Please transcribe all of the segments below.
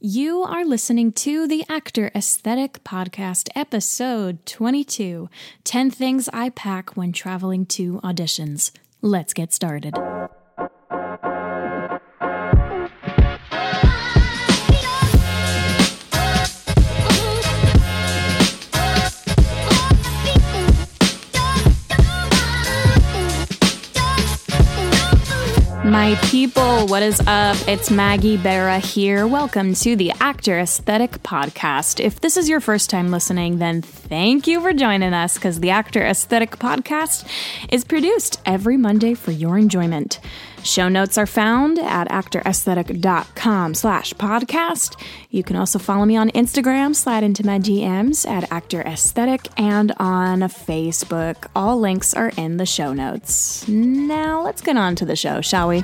You are listening to the Actor Aesthetic Podcast, episode 22 10 Things I Pack When Traveling to Auditions. Let's get started. My people, what is up? It's Maggie Barra here. Welcome to the Actor Aesthetic Podcast. If this is your first time listening, then thank you for joining us because the Actor Aesthetic Podcast is produced every Monday for your enjoyment. Show notes are found at actoraesthetic.com slash podcast. You can also follow me on Instagram, slide into my DMs at Actor Aesthetic, and on Facebook. All links are in the show notes. Now let's get on to the show, shall we?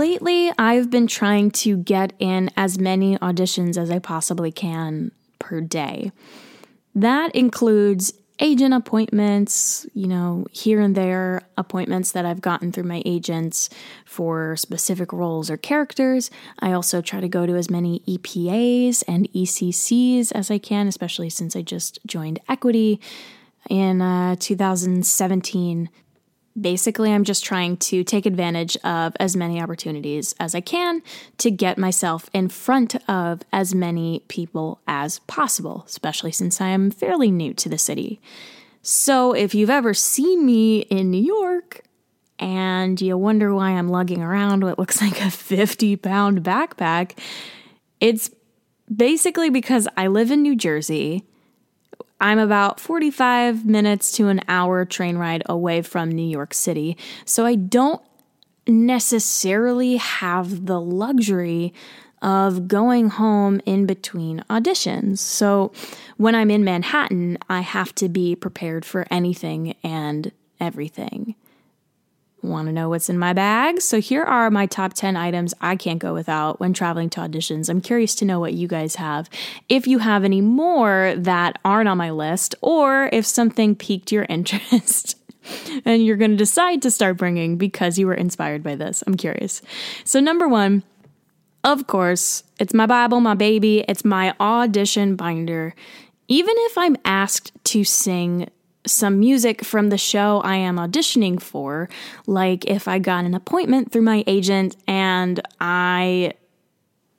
Lately, I've been trying to get in as many auditions as I possibly can per day. That includes agent appointments, you know, here and there appointments that I've gotten through my agents for specific roles or characters. I also try to go to as many EPAs and ECCs as I can, especially since I just joined Equity in uh, 2017 basically, I'm just trying to take advantage of as many opportunities as I can to get myself in front of as many people as possible, especially since I am fairly new to the city. So, if you've ever seen me in New York and you wonder why I'm lugging around what looks like a 50 pound backpack, it's basically because I live in New Jersey I'm about 45 minutes to an hour train ride away from New York City, so I don't necessarily have the luxury of going home in between auditions. So when I'm in Manhattan, I have to be prepared for anything and everything. Want to know what's in my bag? So here are my top 10 items I can't go without when traveling to auditions. I'm curious to know what you guys have. If you have any more that aren't on my list, or if something piqued your interest. and you're going to decide to start bringing because you were inspired by this. I'm curious. So, number one, of course, it's my Bible, my baby, it's my audition binder. Even if I'm asked to sing some music from the show I am auditioning for. Like if I got an appointment through my agent and I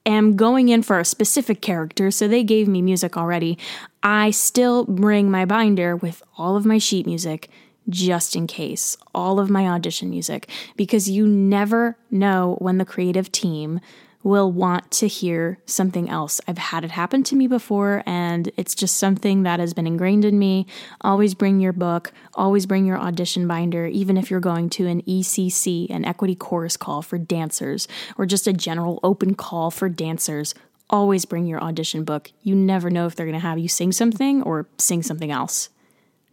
am going in for a specific character, so they gave me music already, I still bring my binder with all of my sheet music just in case, all of my audition music, because you never know when the creative team will want to hear something else. I've had it happen to me before, and it's just something that has been ingrained in me. Always bring your book, always bring your audition binder, even if you're going to an ECC, an equity chorus call for dancers, or just a general open call for dancers. Always bring your audition book. You never know if they're going to have you sing something or sing something else.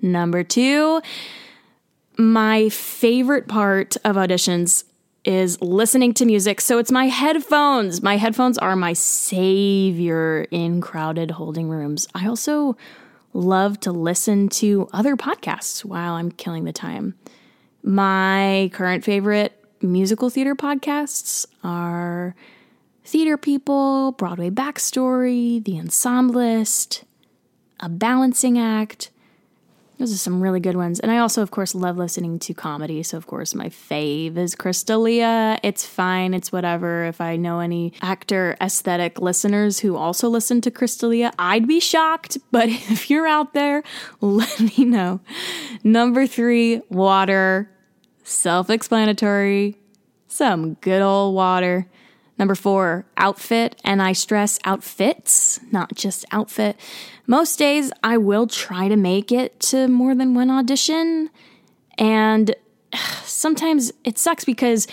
Number two, my favorite part of auditions is listening to music. So it's my headphones. My headphones are my savior in crowded holding rooms. I also love to listen to other podcasts while I'm killing the time. My current favorite musical theater podcasts are Theater People, Broadway Backstory, The Ensemblist, A Balancing Act, those are some really good ones. And I also, of course, love listening to comedy. So, of course, my fave is Chris D'Elia. It's fine. It's whatever. If I know any actor aesthetic listeners who also listen to Chris D'Elia, I'd be shocked. But if you're out there, let me know. Number three, water. Self explanatory. Some good old water. Number four, outfit. And I stress outfits, not just outfit. Most days I will try to make it to more than one audition. And sometimes it sucks because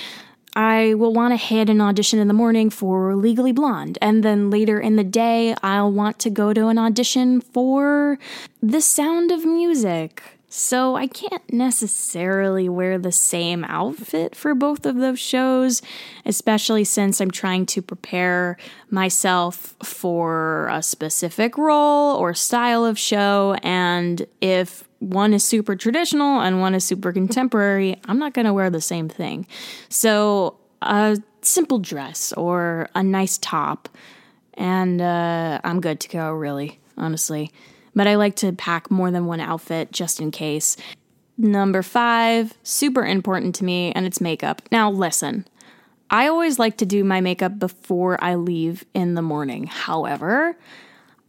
I will want to hit an audition in the morning for Legally Blonde. And then later in the day, I'll want to go to an audition for The Sound of Music. So I can't necessarily wear the same outfit for both of those shows, especially since I'm trying to prepare myself for a specific role or style of show. And if one is super traditional and one is super contemporary, I'm not going to wear the same thing. So a simple dress or a nice top, and uh, I'm good to go, really, honestly but I like to pack more than one outfit just in case. Number five, super important to me, and it's makeup. Now, listen, I always like to do my makeup before I leave in the morning. However,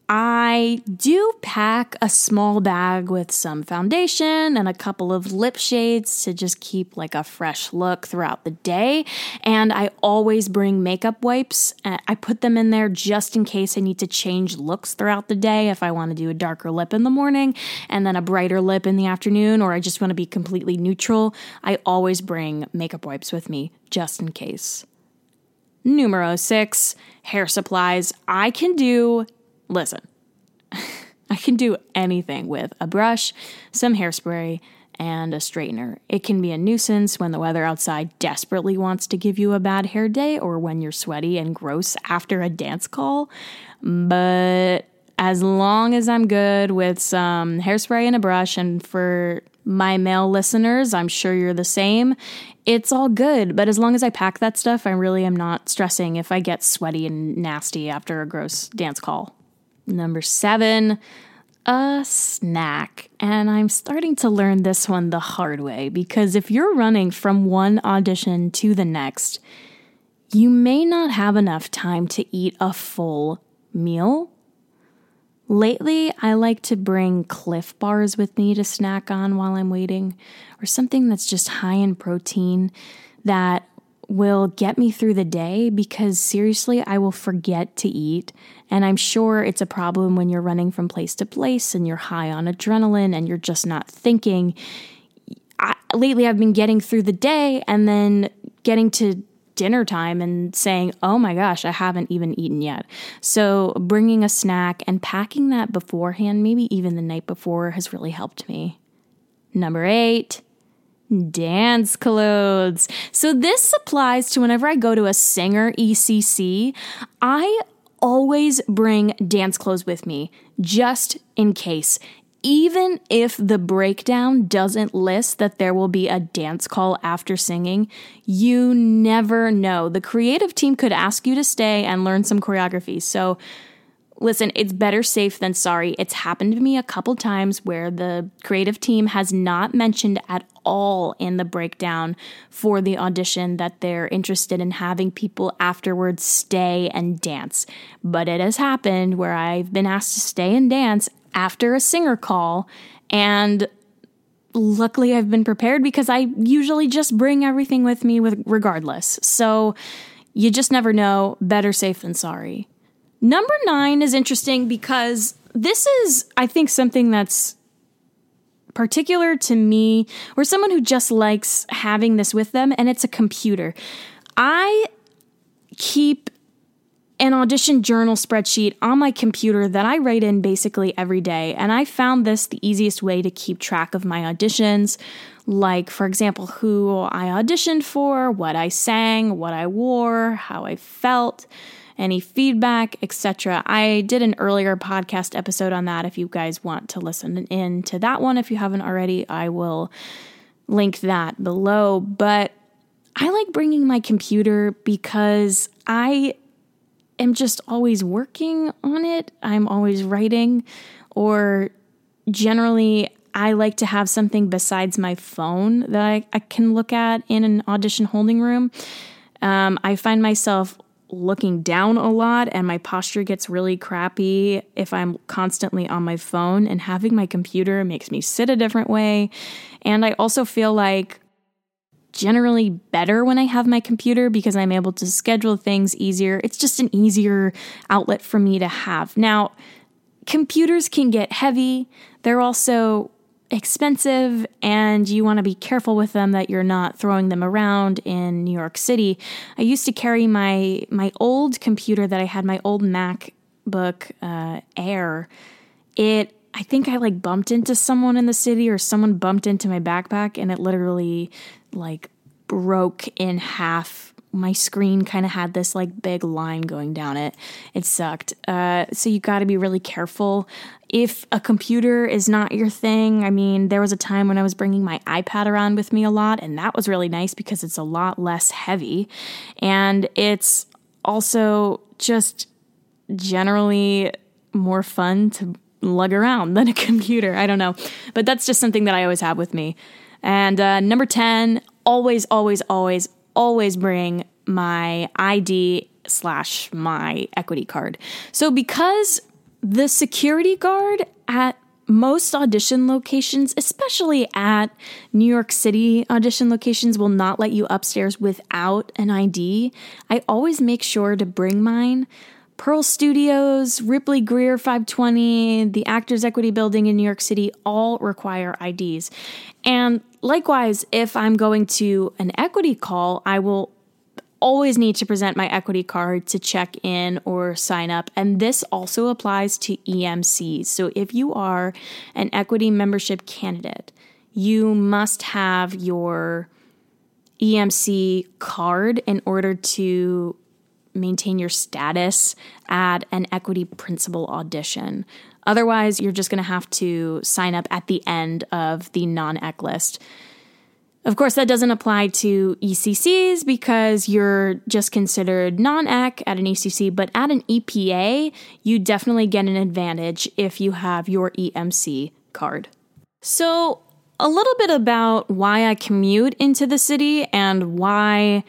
I do pack a small bag with some foundation and a couple of lip shades to just keep like a fresh look throughout the day. And I always bring makeup wipes. Uh, I put them in there just in case I need to change looks throughout the day if I want to do a darker lip in the morning and then a brighter lip in the afternoon, or I just want to be completely neutral. I always bring makeup wipes with me just in case. Numero six, hair supplies. I can do listen, I can do anything with a brush, some hairspray, and a straightener. It can be a nuisance when the weather outside desperately wants to give you a bad hair day or when you're sweaty and gross after a dance call. But as long as I'm good with some hairspray and a brush, and for my male listeners, I'm sure you're the same, it's all good. But as long as I pack that stuff, I really am not stressing if I get sweaty and nasty after a gross dance call. Number seven, a snack. And I'm starting to learn this one the hard way because if you're running from one audition to the next, you may not have enough time to eat a full meal. Lately, I like to bring Clif Bars with me to snack on while I'm waiting, or something that's just high in protein that will get me through the day because seriously, I will forget to eat. And I'm sure it's a problem when you're running from place to place and you're high on adrenaline and you're just not thinking. I, lately, I've been getting through the day and then getting to dinner time and saying, oh my gosh, I haven't even eaten yet. So, bringing a snack and packing that beforehand, maybe even the night before, has really helped me. Number eight, dance clothes. So this applies to whenever I go to a singer ECC, I always bring dance clothes with me just in case. Even if the breakdown doesn't list that there will be a dance call after singing, you never know. The creative team could ask you to stay and learn some choreography. So Listen, it's better safe than sorry. It's happened to me a couple times where the creative team has not mentioned at all in the breakdown for the audition that they're interested in having people afterwards stay and dance. But it has happened where I've been asked to stay and dance after a singer call and luckily I've been prepared because I usually just bring everything with me with regardless. So you just never know, better safe than sorry. Number nine is interesting because this is, I think, something that's particular to me or someone who just likes having this with them, and it's a computer. I keep an audition journal spreadsheet on my computer that I write in basically every day. And I found this the easiest way to keep track of my auditions. Like, for example, who I auditioned for, what I sang, what I wore, how I felt any feedback, etc. I did an earlier podcast episode on that. If you guys want to listen in to that one, if you haven't already, I will link that below. But I like bringing my computer because I am just always working on it. I'm always writing, or generally, I like to have something besides my phone that I, I can look at in an audition holding room. Um, I find myself looking down a lot and my posture gets really crappy if I'm constantly on my phone and having my computer makes me sit a different way. And I also feel like generally better when I have my computer because I'm able to schedule things easier. It's just an easier outlet for me to have. Now, computers can get heavy. They're also expensive and you want to be careful with them that you're not throwing them around in New York City. I used to carry my my old computer that I had my old MacBook uh, Air. It I think I like bumped into someone in the city or someone bumped into my backpack and it literally like broke in half. My screen kind of had this like big line going down it. It sucked. Uh, so you got to be really careful. If a computer is not your thing, I mean, there was a time when I was bringing my iPad around with me a lot, and that was really nice because it's a lot less heavy. And it's also just generally more fun to lug around than a computer. I don't know. But that's just something that I always have with me. And uh, number 10, always, always, always, always bring my ID slash my equity card. So because the security guard at most audition locations, especially at New York City audition locations, will not let you upstairs without an ID. I always make sure to bring mine Pearl Studios, Ripley Grier 520, the Actors Equity Building in New York City all require IDs. And likewise, if I'm going to an equity call, I will always need to present my equity card to check in or sign up. And this also applies to EMCs. So if you are an equity membership candidate, you must have your EMC card in order to maintain your status at an equity principal audition. Otherwise, you're just going to have to sign up at the end of the non EC list. Of course, that doesn't apply to ECCs because you're just considered non EC at an ECC, but at an EPA, you definitely get an advantage if you have your EMC card. So, a little bit about why I commute into the city and why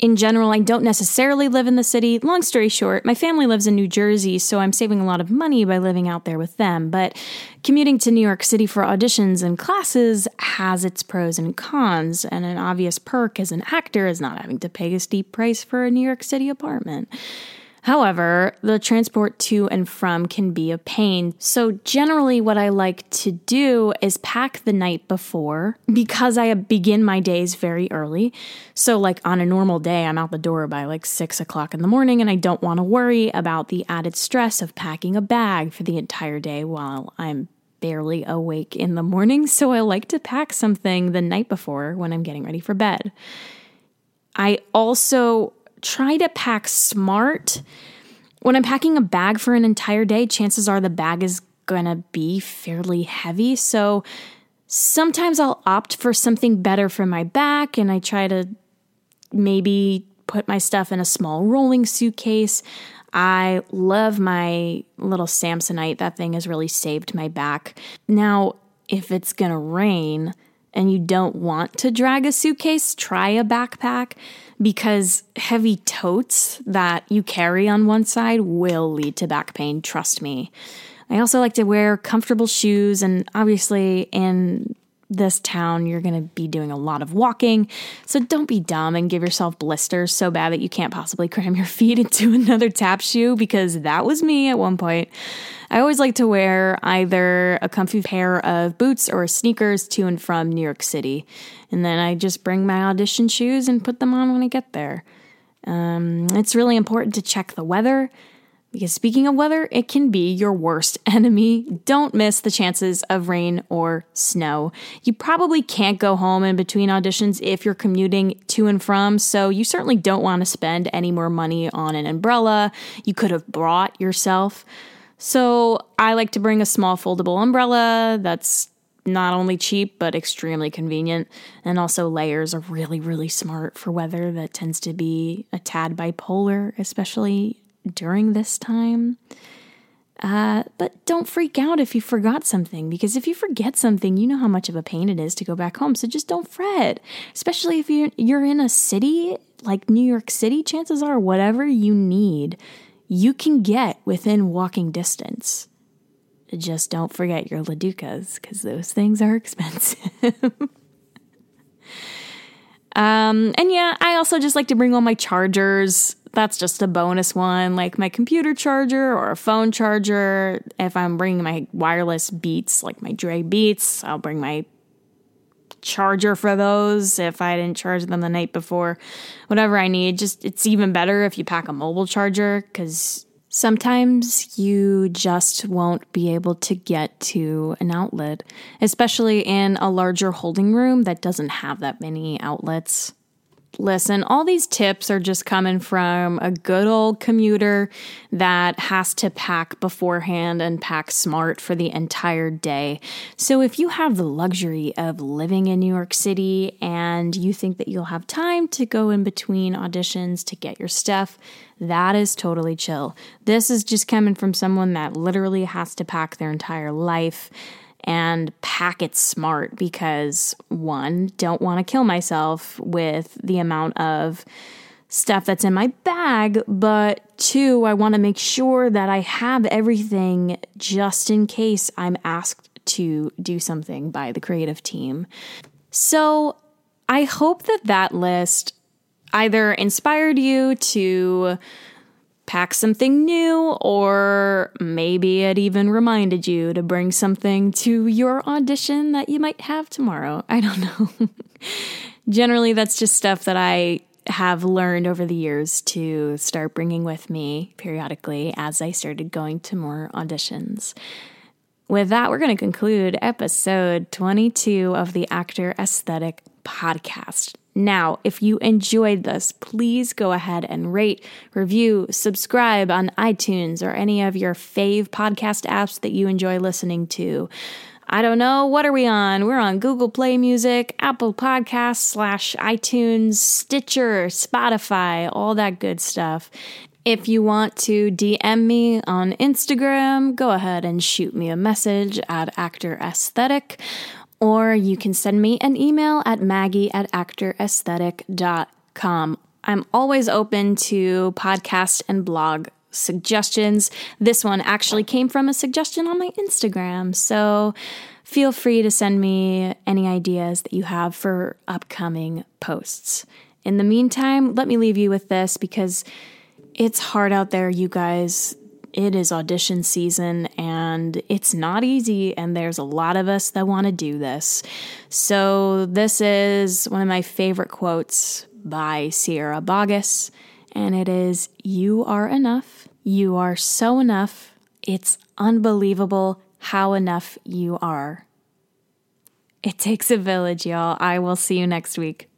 in general, I don't necessarily live in the city. Long story short, my family lives in New Jersey, so I'm saving a lot of money by living out there with them. But commuting to New York City for auditions and classes has its pros and cons, and an obvious perk as an actor is not having to pay a steep price for a New York City apartment. However, the transport to and from can be a pain. So, generally, what I like to do is pack the night before because I begin my days very early. So, like on a normal day, I'm out the door by like six o'clock in the morning, and I don't want to worry about the added stress of packing a bag for the entire day while I'm barely awake in the morning. So, I like to pack something the night before when I'm getting ready for bed. I also try to pack smart. When I'm packing a bag for an entire day, chances are the bag is going to be fairly heavy. So sometimes I'll opt for something better for my back and I try to maybe put my stuff in a small rolling suitcase. I love my little Samsonite. That thing has really saved my back. Now, if it's going to rain, and you don't want to drag a suitcase, try a backpack because heavy totes that you carry on one side will lead to back pain, trust me. I also like to wear comfortable shoes, and obviously, in this town, you're going to be doing a lot of walking. So don't be dumb and give yourself blisters so bad that you can't possibly cram your feet into another tap shoe because that was me at one point. I always like to wear either a comfy pair of boots or sneakers to and from New York City. And then I just bring my audition shoes and put them on when I get there. Um, it's really important to check the weather because speaking of weather, it can be your worst enemy. Don't miss the chances of rain or snow. You probably can't go home in between auditions if you're commuting to and from, so you certainly don't want to spend any more money on an umbrella you could have brought yourself. So I like to bring a small foldable umbrella that's not only cheap but extremely convenient and also layers are really really smart for weather that tends to be a tad bipolar especially during this time. Uh, but don't freak out if you forgot something, because if you forget something, you know how much of a pain it is to go back home. So just don't fret, especially if you're, you're in a city like New York City. Chances are, whatever you need, you can get within walking distance. Just don't forget your LaDucas, because those things are expensive. um, and yeah, I also just like to bring all my chargers that's just a bonus one, like my computer charger or a phone charger. If I'm bringing my wireless Beats, like my Dre Beats, I'll bring my charger for those if I didn't charge them the night before. Whatever I need, just it's even better if you pack a mobile charger because Sometimes you just won't be able to get to an outlet, especially in a larger holding room that doesn't have that many outlets. Listen, all these tips are just coming from a good old commuter that has to pack beforehand and pack smart for the entire day. So, if you have the luxury of living in New York City and you think that you'll have time to go in between auditions to get your stuff, that is totally chill. This is just coming from someone that literally has to pack their entire life and pack it smart because one, don't want to kill myself with the amount of stuff that's in my bag, but two, I want to make sure that I have everything just in case I'm asked to do something by the creative team. So I hope that that list either inspired you to pack something new, or maybe it even reminded you to bring something to your audition that you might have tomorrow. I don't know. Generally, that's just stuff that I have learned over the years to start bringing with me periodically as I started going to more auditions. With that, we're going to conclude episode 22 of the Actor Aesthetic podcast. Now, if you enjoyed this, please go ahead and rate, review, subscribe on iTunes or any of your fave podcast apps that you enjoy listening to. I don't know, what are we on? We're on Google Play Music, Apple Podcasts, slash iTunes, Stitcher, Spotify, all that good stuff. If you want to DM me on Instagram, go ahead and shoot me a message at Actor Aesthetic or you can send me an email at maggie at actoraesthetic.com. I'm always open to podcast and blog suggestions. This one actually came from a suggestion on my Instagram, so feel free to send me any ideas that you have for upcoming posts. In the meantime, let me leave you with this because it's hard out there, you guys it is audition season and it's not easy, and there's a lot of us that want to do this. So, this is one of my favorite quotes by Sierra Boggess, and it is You are enough. You are so enough. It's unbelievable how enough you are. It takes a village, y'all. I will see you next week.